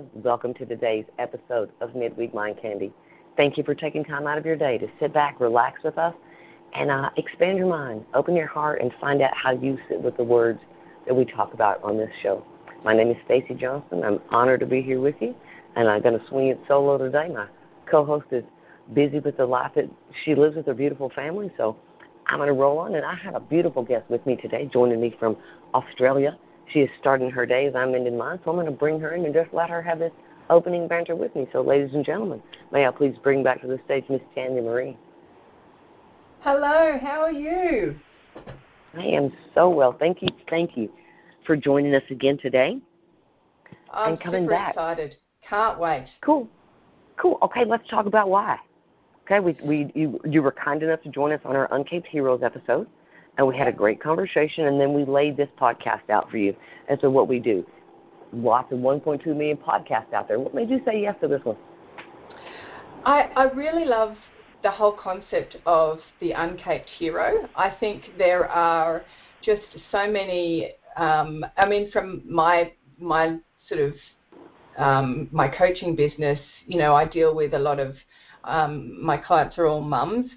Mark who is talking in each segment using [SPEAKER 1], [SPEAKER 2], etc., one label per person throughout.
[SPEAKER 1] everyone. Welcome to today's episode of Midweek Mind Candy. Thank you for taking time out of your day to sit back, relax with us, and uh, expand your mind, open your heart, and find out how you sit with the words that we talk about on this show. My name is Stacy Johnson. I'm honored to be here with you, and I'm going to swing it solo today. My co-host is busy with the life that she lives with her beautiful family, so I'm going to roll on. And I have a beautiful guest with me today, joining me from Australia. She is starting her day as I'm ending mine, so I'm going to bring her in and just let her have this opening banter with me. So, ladies and gentlemen, may I please bring back to the stage Miss Tanya Marie.
[SPEAKER 2] Hello, how are you?
[SPEAKER 1] I am so well. Thank you, thank you for joining us again today.
[SPEAKER 2] I'm
[SPEAKER 1] and coming
[SPEAKER 2] super
[SPEAKER 1] back.
[SPEAKER 2] excited. Can't wait.
[SPEAKER 1] Cool, cool. Okay, let's talk about why. Okay, we we you you were kind enough to join us on our Uncaped Heroes episode, and we had a great conversation, and then we laid this podcast out for you as to what we do. Lots of 1.2 million podcasts out there. What made you say yes to this one?
[SPEAKER 2] I, I really love the whole concept of the uncaped hero. I think there are just so many. Um, I mean, from my my sort of um, my coaching business, you know, I deal with a lot of um, my clients are all mums,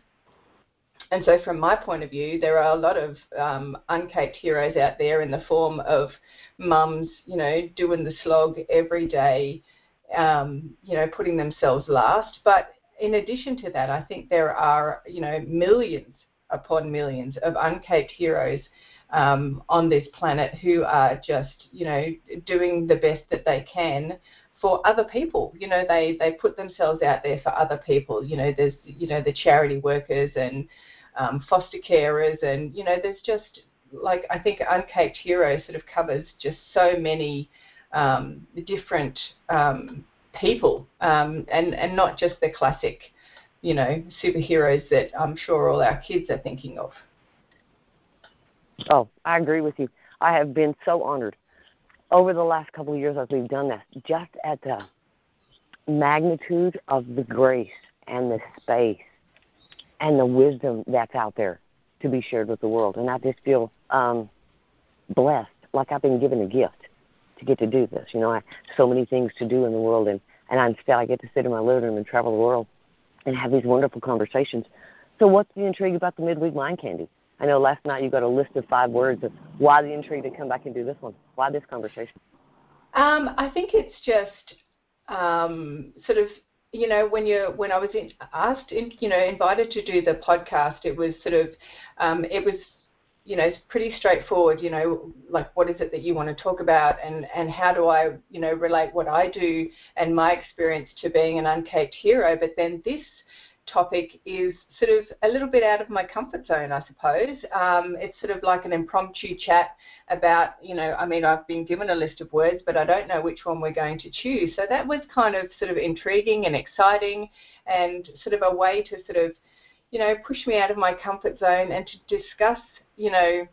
[SPEAKER 2] and so from my point of view, there are a lot of um, heroes out there in the form of mums, you know, doing the slog every day, um, you know, putting themselves last. But in addition to that, I think there are, you know, millions upon millions of uncaped heroes um, on this planet who are just, you know, doing the best that they can for other people. You know, they they put themselves out there for other people. You know, there's you know the charity workers and um, foster carers, and you know, there's just like I think Uncaped Hero sort of covers just so many um, different um, people, um, and and not just the classic, you know, superheroes that I'm sure all our kids are thinking of.
[SPEAKER 1] Oh, I agree with you. I have been so honored over the last couple of years as we've done this, just at the magnitude of the grace and the space and the wisdom that's out there to be shared with the world. And I just feel um, blessed, like I've been given a gift to get to do this. You know, I so many things to do in the world, and and I'm still I get to sit in my living room and travel the world and have these wonderful conversations. So, what's the intrigue about the midweek mind candy? I know last night you got a list of five words of why the intrigue to come back and do this one. Why this conversation?
[SPEAKER 2] Um, I think it's just um, sort of you know, when you when I was in, asked, in, you know, invited to do the podcast, it was sort of, um, it was, you know, pretty straightforward. You know, like what is it that you want to talk about, and and how do I, you know, relate what I do and my experience to being an uncaped hero. But then this topic is sort of a little bit out of my comfort zone, I suppose. Um, it's sort of like an impromptu chat about, you know, I mean, I've been given a list of words, but I don't know which one we're going to choose. So that was kind of sort of intriguing and exciting and sort of a way to sort of, you know, push me out of my comfort zone and to discuss, you know,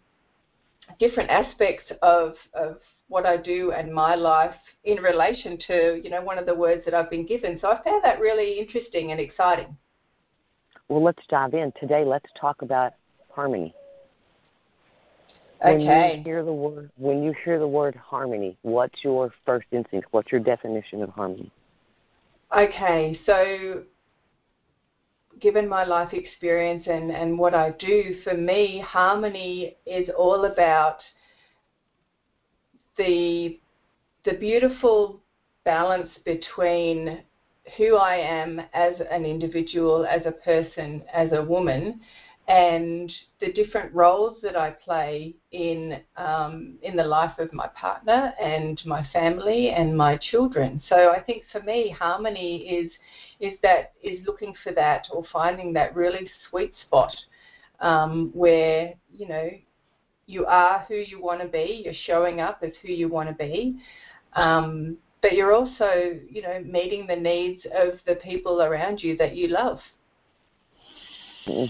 [SPEAKER 2] different aspects of, of what I do and my life in relation to, you know, one of the words that I've been given. So I found that really interesting and exciting.
[SPEAKER 1] Well, let's dive in. Today, let's talk about harmony.
[SPEAKER 2] Okay.
[SPEAKER 1] When you hear the word, when you hear the word harmony, what's your first instinct? What's your definition of harmony?
[SPEAKER 2] Okay, so given my life experience and, and what I do, for me, harmony is all about the the beautiful balance between who I am as an individual, as a person, as a woman, and the different roles that I play in um, in the life of my partner and my family and my children. So I think for me, harmony is is that is looking for that or finding that really sweet spot um, where you know you are who you want to be, you're showing up as who you want to be. Um, but you're also, you know, meeting the needs of the people around you that you love.
[SPEAKER 1] Mm,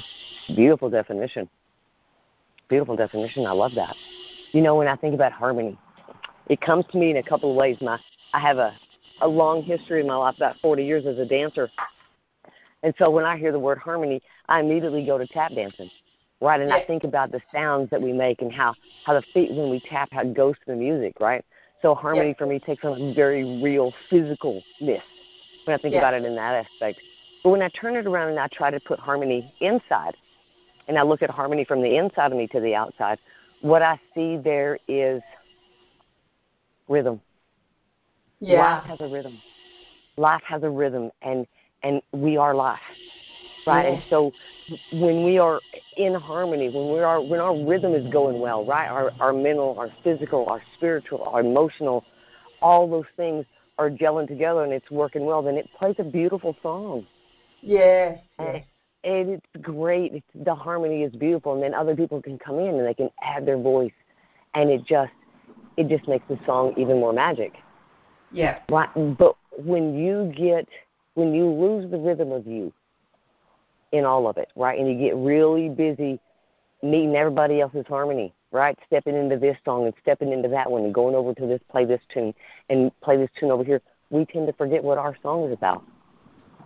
[SPEAKER 1] beautiful definition. Beautiful definition. I love that. You know, when I think about harmony, it comes to me in a couple of ways. My, I have a, a long history in my life, about 40 years as a dancer. And so when I hear the word harmony, I immediately go to tap dancing, right? And
[SPEAKER 2] yeah.
[SPEAKER 1] I think about the sounds that we make and how, how the feet, when we tap, how it goes to the music, right? So harmony for me takes on a very real physicalness when I think about it in that aspect. But when I turn it around and I try to put harmony inside, and I look at harmony from the inside of me to the outside, what I see there is rhythm.
[SPEAKER 2] Yeah.
[SPEAKER 1] Life has a rhythm. Life has a rhythm, and and we are life, right?
[SPEAKER 2] Yeah.
[SPEAKER 1] And so when we are in harmony, when we are when our rhythm is going well, right? Our our mental, our physical, our spiritual, our emotional, all those things are gelling together and it's working well. Then it plays a beautiful song.
[SPEAKER 2] Yeah.
[SPEAKER 1] And, and it's great. It's, the harmony is beautiful, and then other people can come in and they can add their voice, and it just it just makes the song even more magic.
[SPEAKER 2] Yeah.
[SPEAKER 1] Right. But when you get when you lose the rhythm of you in all of it, right, and you get really busy meeting everybody else's harmony, right, stepping into this song and stepping into that one and going over to this play this tune and play this tune over here, we tend to forget what our song is about.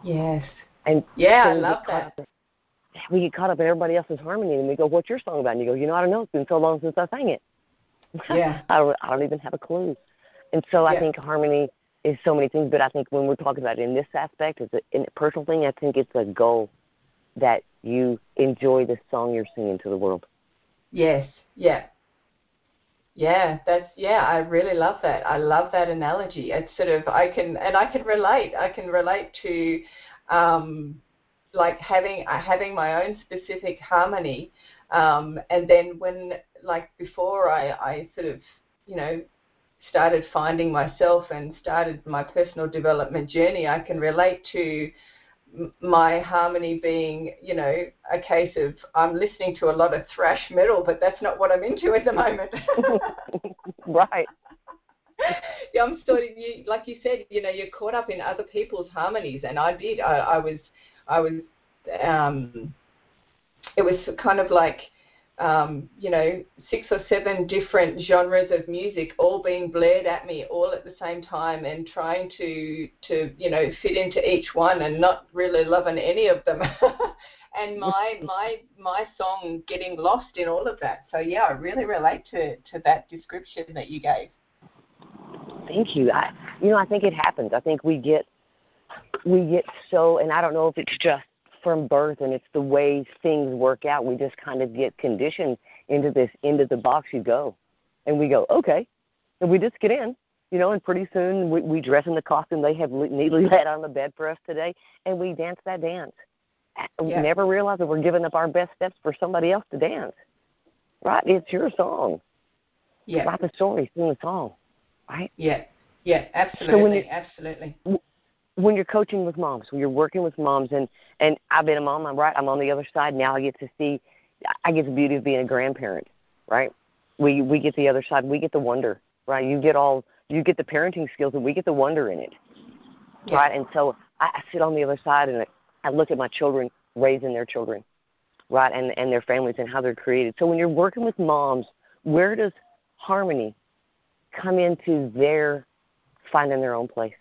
[SPEAKER 2] Yes.
[SPEAKER 1] And
[SPEAKER 2] yeah,
[SPEAKER 1] so
[SPEAKER 2] I love that.
[SPEAKER 1] Up, we get caught up in everybody else's harmony, and we go, "What's your song about?" And you go, "You know, I don't know. It's been so long since I sang it.
[SPEAKER 2] Yeah.
[SPEAKER 1] I don't, I don't even have a clue." And so
[SPEAKER 2] yeah.
[SPEAKER 1] I think harmony is so many things, but I think when we're talking about it in this aspect, it's a, in a personal thing, I think it's a goal that you enjoy the song you're singing to the world.
[SPEAKER 2] Yes. Yeah. Yeah, that's yeah, I really love that. I love that analogy. It's sort of I can and I can relate. I can relate to um like having uh, having my own specific harmony um and then when like before I I sort of, you know, started finding myself and started my personal development journey, I can relate to my harmony being, you know, a case of I'm listening to a lot of thrash metal, but that's not what I'm into at the moment.
[SPEAKER 1] right.
[SPEAKER 2] yeah, I'm still, you, like you said, you know, you're caught up in other people's harmonies, and I did. I, I was, I was, um, it was kind of like um, you know, six or seven different genres of music all being blared at me all at the same time and trying to, to you know, fit into each one and not really loving any of them. and my my my song getting lost in all of that. So yeah, I really relate to, to that description that you gave.
[SPEAKER 1] Thank you. I you know, I think it happens. I think we get we get so and I don't know if it's just from birth and it's the way things work out. We just kind of get conditioned into this into the box you go. And we go, okay. And we just get in, you know, and pretty soon we, we dress in the costume they have neatly laid on the bed for us today and we dance that dance. We
[SPEAKER 2] yeah.
[SPEAKER 1] never realize that we're giving up our best steps for somebody else to dance. Right? It's your song.
[SPEAKER 2] Yeah.
[SPEAKER 1] Write the story, sing the song. Right?
[SPEAKER 2] Yeah. Yeah, absolutely.
[SPEAKER 1] So when you,
[SPEAKER 2] absolutely
[SPEAKER 1] when you're coaching with moms, when you're working with moms, and and I've been a mom, I'm right. I'm on the other side now. I get to see, I get the beauty of being a grandparent, right? We we get the other side. We get the wonder, right? You get all, you get the parenting skills, and we get the wonder in it,
[SPEAKER 2] yeah.
[SPEAKER 1] right? And so I, I sit on the other side and I, I look at my children raising their children, right, and and their families and how they're created. So when you're working with moms, where does harmony come into their finding their own place?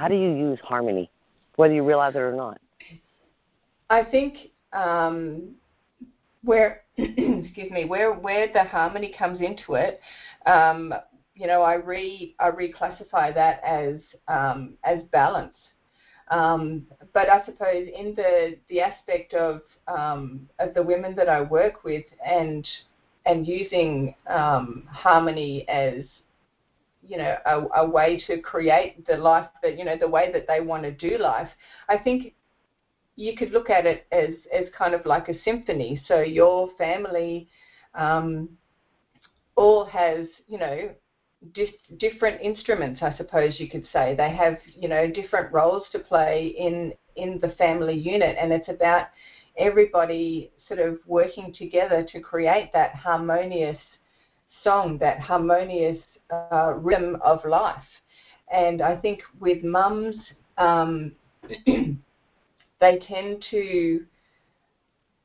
[SPEAKER 1] How do you use harmony, whether you realize it or not?
[SPEAKER 2] I think um, where excuse me where where the harmony comes into it, um, you know, I re I reclassify that as um, as balance. Um, but I suppose in the the aspect of um, of the women that I work with and and using um, harmony as you know a, a way to create the life that you know the way that they want to do life. I think you could look at it as as kind of like a symphony. So your family um, all has you know dif- different instruments i suppose you could say. They have you know different roles to play in in the family unit and it's about everybody sort of working together to create that harmonious song that harmonious uh, rhythm of life. And I think with mums, um, they tend to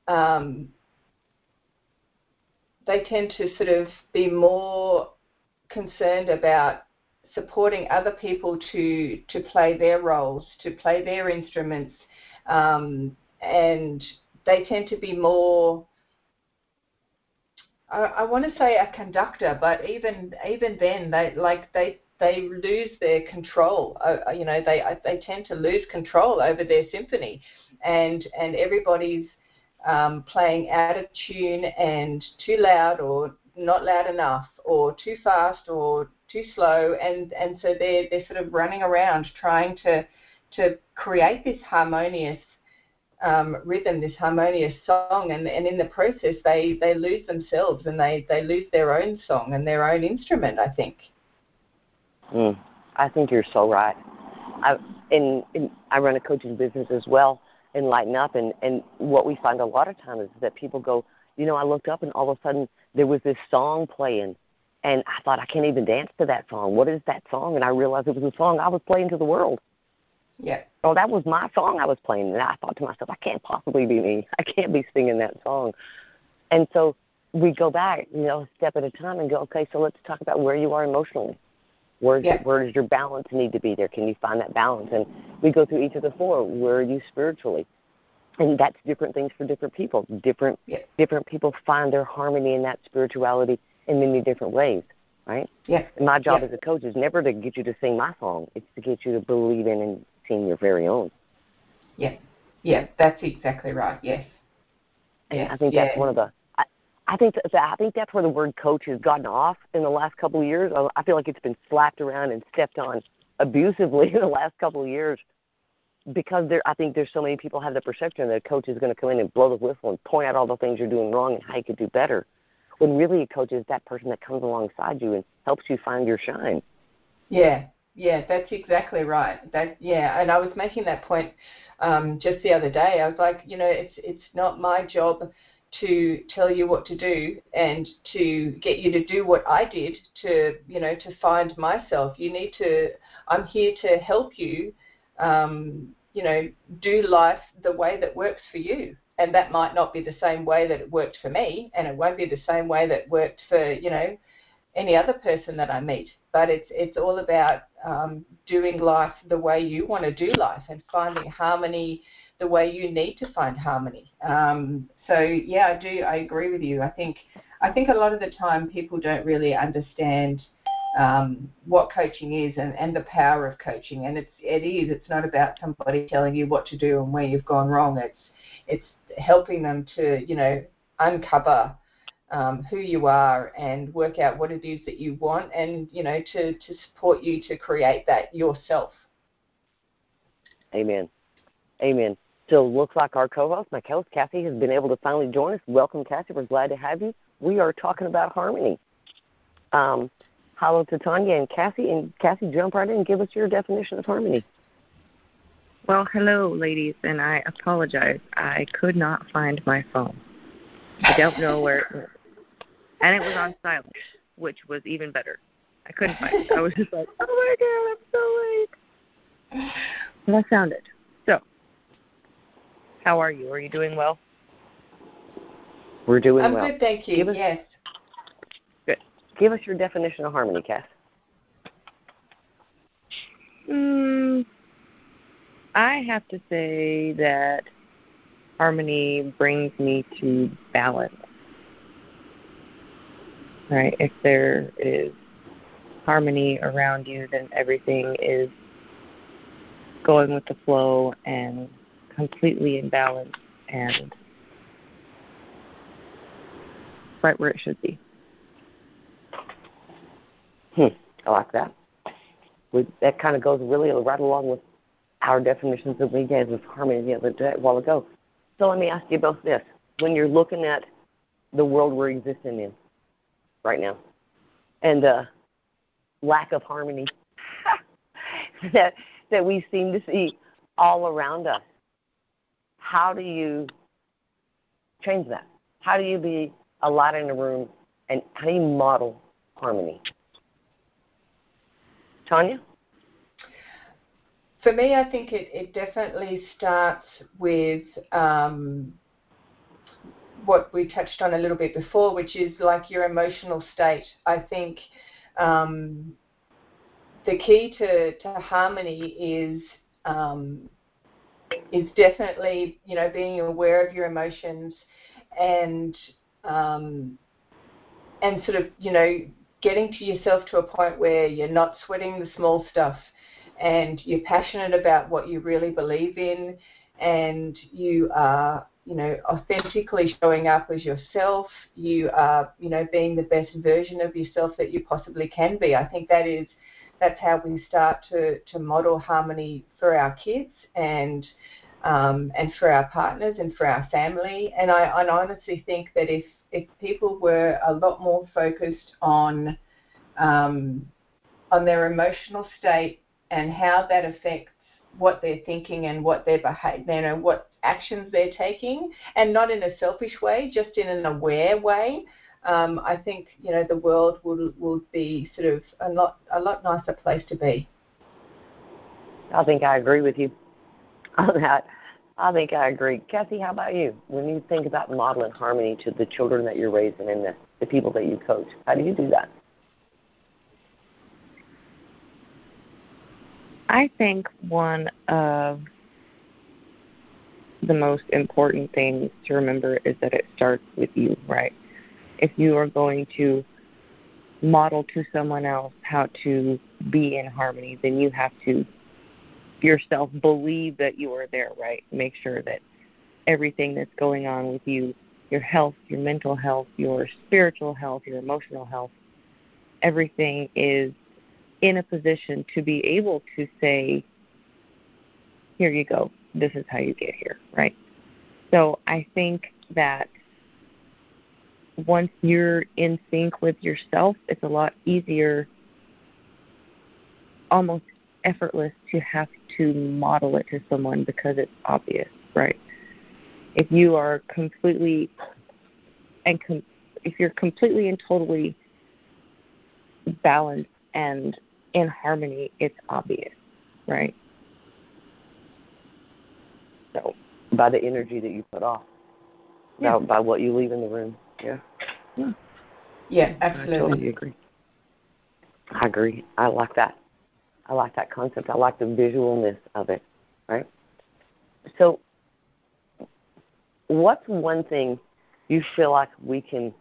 [SPEAKER 2] um, they tend to sort of be more concerned about supporting other people to to play their roles, to play their instruments, um, and they tend to be more I, I want to say a conductor, but even even then, they like they they lose their control. Uh, you know, they they tend to lose control over their symphony, and and everybody's um, playing out of tune and too loud or not loud enough or too fast or too slow, and and so they're they're sort of running around trying to to create this harmonious um, rhythm, this harmonious song, and, and in the process they, they lose themselves and they, they lose their own song and their own instrument. I think.
[SPEAKER 1] Mm, I think you're so right. I in, in I run a coaching business as well Enlighten Up and and what we find a lot of times is that people go, you know, I looked up and all of a sudden there was this song playing and I thought I can't even dance to that song. What is that song? And I realized it was a song I was playing to the world.
[SPEAKER 2] Yeah.
[SPEAKER 1] Oh, that was my song I was playing, and I thought to myself, I can't possibly be me. I can't be singing that song. And so we go back, you know, a step at a time, and go, okay, so let's talk about where you are emotionally. Where
[SPEAKER 2] yeah.
[SPEAKER 1] where does your balance need to be there? Can you find that balance? And we go through each of the four. Where are you spiritually? And that's different things for different people. Different
[SPEAKER 2] yeah.
[SPEAKER 1] different people find their harmony in that spirituality in many different ways, right?
[SPEAKER 2] Yeah.
[SPEAKER 1] And my job
[SPEAKER 2] yeah.
[SPEAKER 1] as a coach is never to get you to sing my song. It's to get you to believe in and sing your very own.
[SPEAKER 2] Yeah. Yeah, that's exactly right. Yes.
[SPEAKER 1] yeah, I think that's one of the I think that, I think that's where the word coach has gotten off in the last couple of years. I feel like it's been slapped around and stepped on abusively in the last couple of years because there. I think there's so many people have the perception that a coach is going to come in and blow the whistle and point out all the things you're doing wrong and how you could do better. When really a coach is that person that comes alongside you and helps you find your shine.
[SPEAKER 2] Yeah, yeah, that's exactly right. That yeah, and I was making that point um, just the other day. I was like, you know, it's it's not my job to tell you what to do and to get you to do what I did to you know to find myself. You need to. I'm here to help you. Um, you know, do life the way that works for you. And that might not be the same way that it worked for me, and it won't be the same way that worked for you know any other person that I meet. But it's it's all about um, doing life the way you want to do life and finding harmony the way you need to find harmony. Um, so yeah, I do. I agree with you. I think I think a lot of the time people don't really understand um, what coaching is and, and the power of coaching. And it's it is. It's not about somebody telling you what to do and where you've gone wrong. It's it's helping them to you know uncover um, who you are and work out what it is that you want and you know to, to support you to create that yourself.
[SPEAKER 1] Amen. Amen. So looks like our co-host my co-host kathy has been able to finally join us. Welcome kathy we're glad to have you. We are talking about harmony. Um, hello to tanya and kathy and kathy jump right in and give us your definition of harmony.
[SPEAKER 3] Well hello ladies and i apologize. I could not find my phone. I don't know where it went and it was on silent, which was even better. I couldn't find it. I was just like, oh my god, I'm so late. But I found it. So, how are you? Are you doing well?
[SPEAKER 1] We're doing
[SPEAKER 2] I'm
[SPEAKER 1] well.
[SPEAKER 2] I'm good, thank you.
[SPEAKER 1] Give us,
[SPEAKER 2] yes.
[SPEAKER 1] Good. Give us your definition of harmony, Cass.
[SPEAKER 3] Mm, I have to say that harmony brings me to balance right? If there is harmony around you, then everything is going with the flow and completely in balance and right where it should be.
[SPEAKER 1] Hmm, I like that. We, that kind of goes really right along with our definitions that we gave of harmony the other day, a while ago. So let me ask you both this: When you're looking at the world we're existing in, right now, and the lack of harmony that that we seem to see all around us. How do you change that? How do you be a light in a room, and how do you model harmony? Tanya?
[SPEAKER 2] For me, I think it, it definitely starts with um, what we touched on a little bit before, which is like your emotional state. I think um, the key to, to harmony is um, is definitely you know being aware of your emotions and um, and sort of you know getting to yourself to a point where you're not sweating the small stuff and you're passionate about what you really believe in and you are you know authentically showing up as yourself. You are you know being the best version of yourself that you possibly can be. I think that is that's how we start to to model harmony for our kids and um, and for our partners and for our family. And I, I honestly think that if if people were a lot more focused on um, on their emotional state and how that affects what they're thinking and what they're behaving, you know, what actions they're taking, and not in a selfish way, just in an aware way. Um, I think you know the world will will be sort of a lot a lot nicer place to be.
[SPEAKER 1] I think I agree with you on that. I think I agree. Kathy, how about you? When you think about modeling harmony to the children that you're raising and the, the people that you coach, how do you do that?
[SPEAKER 3] I think one of the most important things to remember is that it starts with you, right? If you are going to model to someone else how to be in harmony, then you have to yourself believe that you are there, right? Make sure that everything that's going on with you, your health, your mental health, your spiritual health, your emotional health, everything is in a position to be able to say, here you go, this is how you get here, right? So I think that once you're in sync with yourself, it's a lot easier, almost effortless to have to model it to someone because it's obvious, right? If you are completely and com- if you're completely and totally balanced and in harmony, it's obvious, right?
[SPEAKER 1] So by the energy that you put off, yeah. by, by what you leave in the room, yeah.
[SPEAKER 2] Yeah, yeah absolutely. I
[SPEAKER 1] totally agree. I agree. I like that. I like that concept. I like the visualness of it, right? So, what's one thing you feel like we can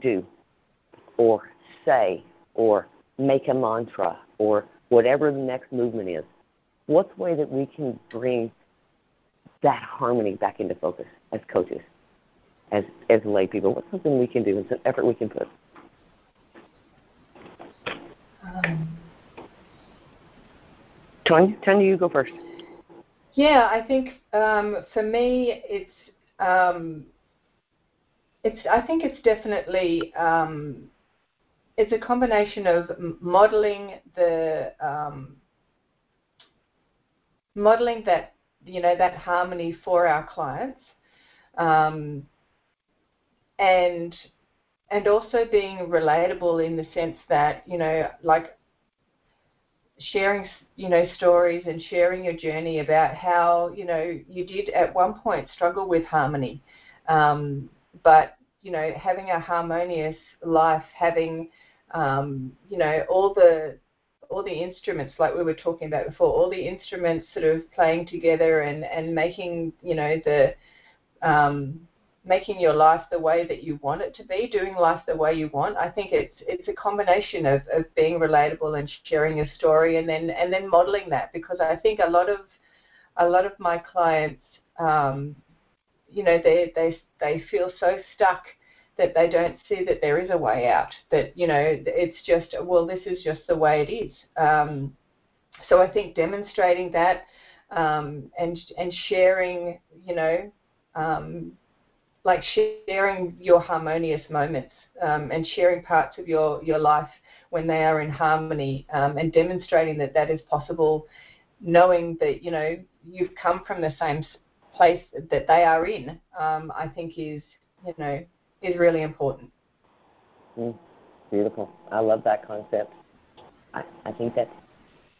[SPEAKER 1] do or say or make a mantra or whatever the next movement is, what's a way that we can bring that harmony back into focus as coaches, as as lay people? What's something we can do and some effort we can put? Um, Tony, Tony, you go first.
[SPEAKER 2] Yeah, I think um, for me, it's um, it's. I think it's definitely um, it's a combination of modeling the um, modeling that you know that harmony for our clients, um, and and also being relatable in the sense that you know like sharing you know stories and sharing your journey about how you know you did at one point struggle with harmony, um, but you know having a harmonious life, having um, you know, all the all the instruments, like we were talking about before, all the instruments sort of playing together and, and making, you know, the um, making your life the way that you want it to be, doing life the way you want. I think it's it's a combination of, of being relatable and sharing a story and then and then modeling that because I think a lot of a lot of my clients um, you know, they they they feel so stuck that they don't see that there is a way out. That you know, it's just well, this is just the way it is. Um, so I think demonstrating that um, and and sharing, you know, um, like sharing your harmonious moments um, and sharing parts of your your life when they are in harmony um, and demonstrating that that is possible, knowing that you know you've come from the same place that they are in. Um, I think is you know is really important.
[SPEAKER 1] Mm, beautiful. I love that concept. I, I think that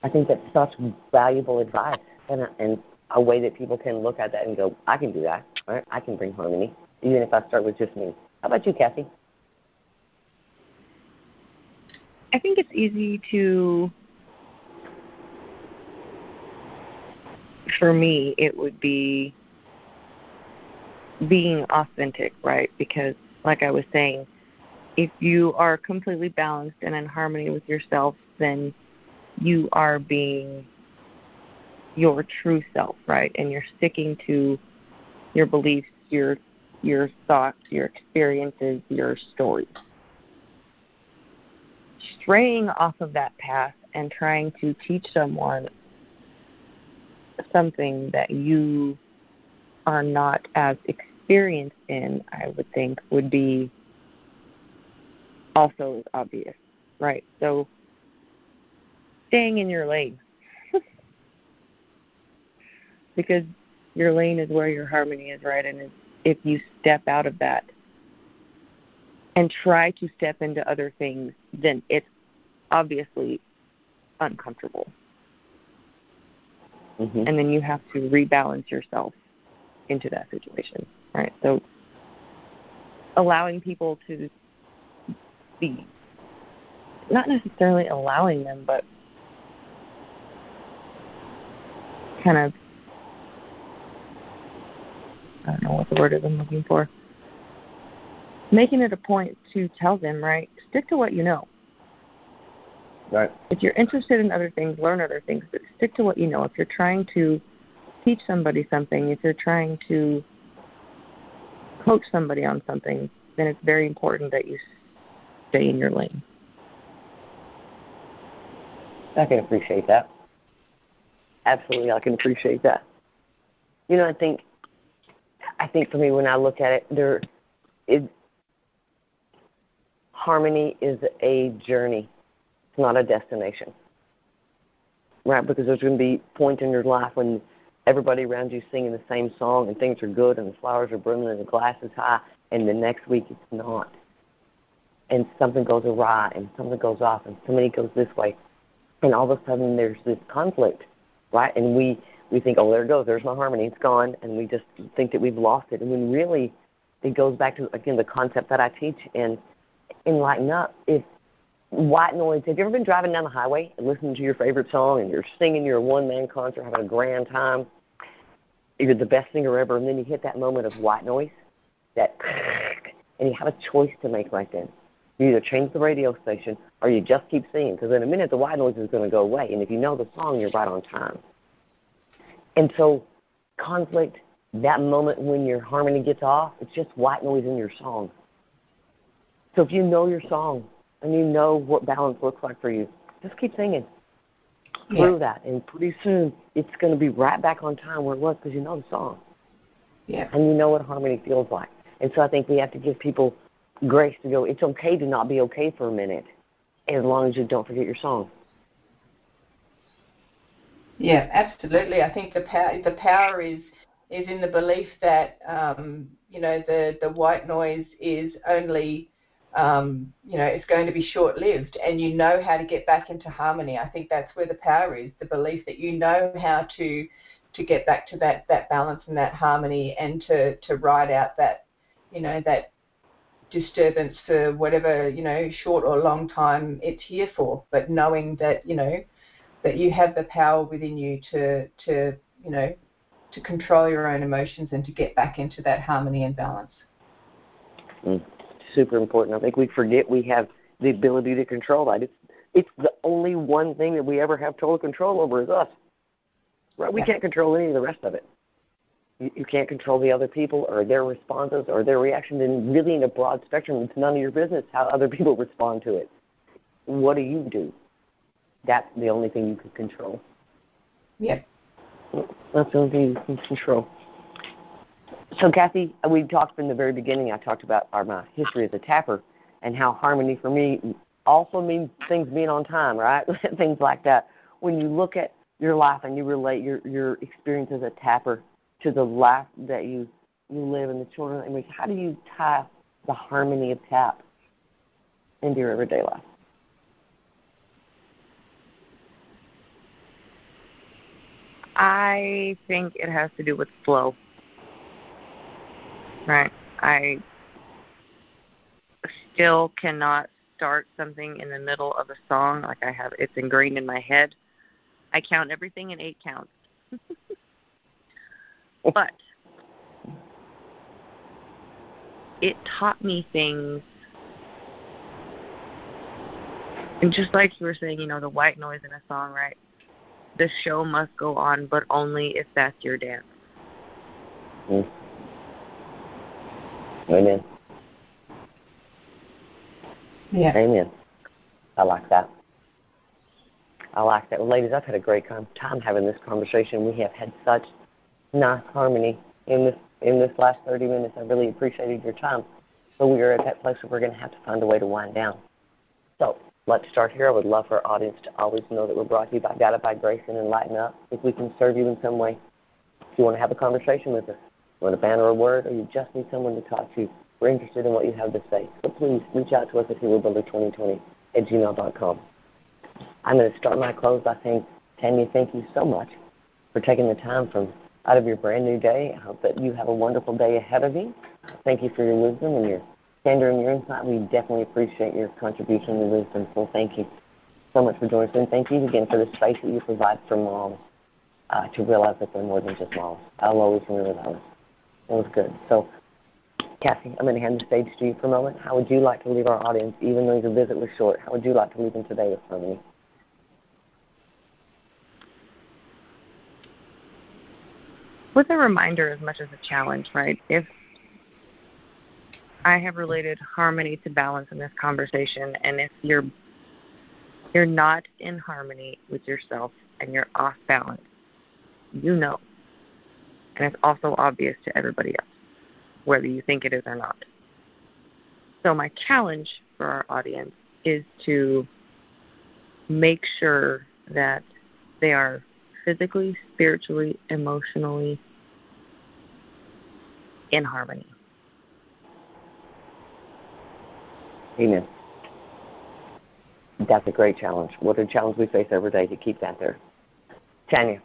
[SPEAKER 1] I think that's such valuable advice and and a way that people can look at that and go, I can do that. Right? I can bring harmony, even if I start with just me. How about you, Kathy?
[SPEAKER 3] I think it's easy to for me it would be being authentic, right? Because like I was saying, if you are completely balanced and in harmony with yourself, then you are being your true self, right? And you're sticking to your beliefs, your your thoughts, your experiences, your stories. Straying off of that path and trying to teach someone something that you are not as experienced in, I would think, would be also obvious, right? So staying in your lane. because your lane is where your harmony is, right? And if you step out of that and try to step into other things, then it's obviously uncomfortable.
[SPEAKER 1] Mm-hmm.
[SPEAKER 3] And then you have to rebalance yourself into that situation, right? So allowing people to be not necessarily allowing them, but kind of I don't know what the word is I'm looking for. Making it a point to tell them, right, stick to what you know.
[SPEAKER 1] Right.
[SPEAKER 3] If you're interested in other things, learn other things, but stick to what you know. If you're trying to teach somebody something, if you're trying to coach somebody on something, then it's very important that you stay in your lane.
[SPEAKER 1] I can appreciate that. Absolutely, I can appreciate that. You know, I think, I think for me, when I look at it, there, it, harmony is a journey. It's not a destination, right? Because there's going to be points in your life when everybody around you singing the same song and things are good and the flowers are blooming and the glass is high, and the next week it's not. And something goes awry and something goes off and somebody goes this way. And all of a sudden there's this conflict, right? And we, we think, oh, there it goes, there's my harmony, it's gone. And we just think that we've lost it. And when really it goes back to, again, the concept that I teach and in Enlighten Up. If white noise, have you ever been driving down the highway and listening to your favorite song and you're singing your one man concert, having a grand time? You're the best singer ever, and then you hit that moment of white noise, that, and you have a choice to make right then. You either change the radio station or you just keep singing, because in a minute the white noise is going to go away, and if you know the song, you're right on time. And so, conflict, that moment when your harmony gets off, it's just white noise in your song. So if you know your song and you know what balance looks like for you, just keep singing through
[SPEAKER 2] Yeah.
[SPEAKER 1] that, and pretty soon it's going to be right back on time where it was because you know the song
[SPEAKER 2] Yeah.
[SPEAKER 1] and you know what harmony feels like. And so I think we have to give people grace to go. It's okay to not be okay for a minute, as long as you don't forget your song.
[SPEAKER 2] Yeah, absolutely. I think the power the power is is in the belief that um, you know the the white noise is only um, you know it's going to be short lived, and you know how to get back into harmony. I think that's where the power is. The belief that you know how to to get back to that that balance and that harmony, and to to ride out that you know that disturbance for whatever you know short or long time it's here for. But knowing that you know that you have the power within you to to you know to control your own emotions and to get back into that harmony and balance.
[SPEAKER 1] Mm. Super important. I think we forget we have the ability to control that. It's it's the only one thing that we ever have total control over is us. Right? We can't control any of the rest of it. You, you can't control the other people or their responses or their reactions. And really, in a broad spectrum, it's none of your business how other people respond to it. What do you do? That's the only thing you can control.
[SPEAKER 2] Yeah.
[SPEAKER 1] That's the only thing you can control. So, Kathy, uh, we talked from the very beginning. I talked about our my history as a tapper and how harmony for me also means things being on time, right? things like that. When you look at your life and you relate your your experience as a tapper to the life that you you live and the children, mean, how do you tie the harmony of tap into your everyday life?
[SPEAKER 3] I think it has to do with flow. Right. I still cannot start something in the middle of a song like I have it's ingrained in my head. I count everything in eight counts. but it taught me things And just like you were saying, you know, the white noise in a song, right? The show must go on, but only if that's your dance.
[SPEAKER 1] Mm. Amen.
[SPEAKER 2] Yeah.
[SPEAKER 1] Amen. I like that. I like that. Well, ladies, I've had a great time having this conversation. We have had such nice harmony in this in this last 30 minutes. I really appreciated your time. But we are at that place where we're going to have to find a way to wind down. So let's start here. I would love for our audience to always know that we're brought to you by Guided by Grace and Enlighten Up. If we can serve you in some way, if you want to have a conversation with us, want a banner or a word, or you just need someone to talk to, we're interested in what you have to say. So please reach out to us at HeroBuilder2020 at gmail.com. I'm going to start my close by saying, Tanya, thank you so much for taking the time from out of your brand new day. I hope that you have a wonderful day ahead of you. Thank you for your wisdom and your candor and your insight. We definitely appreciate your contribution and wisdom. So thank you so much for joining us. And thank you again for the space that you provide for moms uh, to realize that they're more than just moms. I'll always remember that one. It was good. So, Kathy, I'm going to hand the stage to you for a moment. How would you like to leave our audience, even though your visit was short, how would you like to leave them today with harmony?
[SPEAKER 3] with a reminder as much as a challenge, right? If I have related harmony to balance in this conversation, and if you're you're not in harmony with yourself and you're off balance, you know. And it's also obvious to everybody else, whether you think it is or not. So my challenge for our audience is to make sure that they are physically, spiritually, emotionally in harmony.
[SPEAKER 1] Amen. That's a great challenge. What a challenge we face every day to keep that there. Tanya,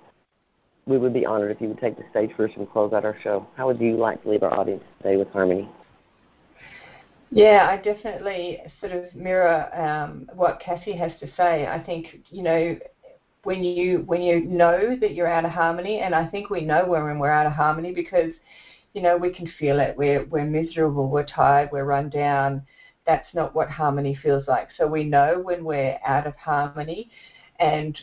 [SPEAKER 1] we would be honored if you would take the stage first and close out our show. How would you like to leave our audience today with harmony?
[SPEAKER 2] Yeah, I definitely sort of mirror um, what Cassie has to say. I think you know when you when you know that you're out of harmony, and I think we know when we're out of harmony because you know we can feel it. We're we're miserable, we're tired, we're run down. That's not what harmony feels like. So we know when we're out of harmony, and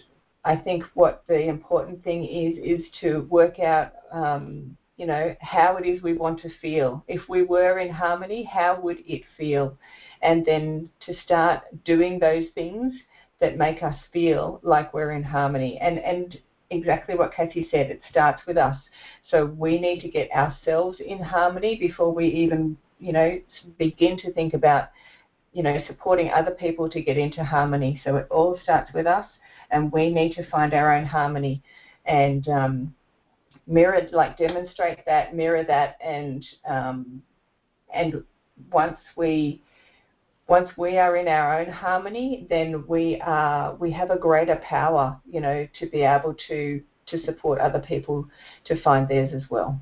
[SPEAKER 2] I think what the important thing is is to work out. Um, you know how it is we want to feel. If we were in harmony, how would it feel? And then to start doing those things that make us feel like we're in harmony. And and exactly what Kathy said, it starts with us. So we need to get ourselves in harmony before we even, you know, begin to think about, you know, supporting other people to get into harmony. So it all starts with us, and we need to find our own harmony and um, mirror, like demonstrate that, mirror that, and um, and once we once we are in our own harmony, then we are we have a greater power, you know, to be able to to support other people to find theirs as well.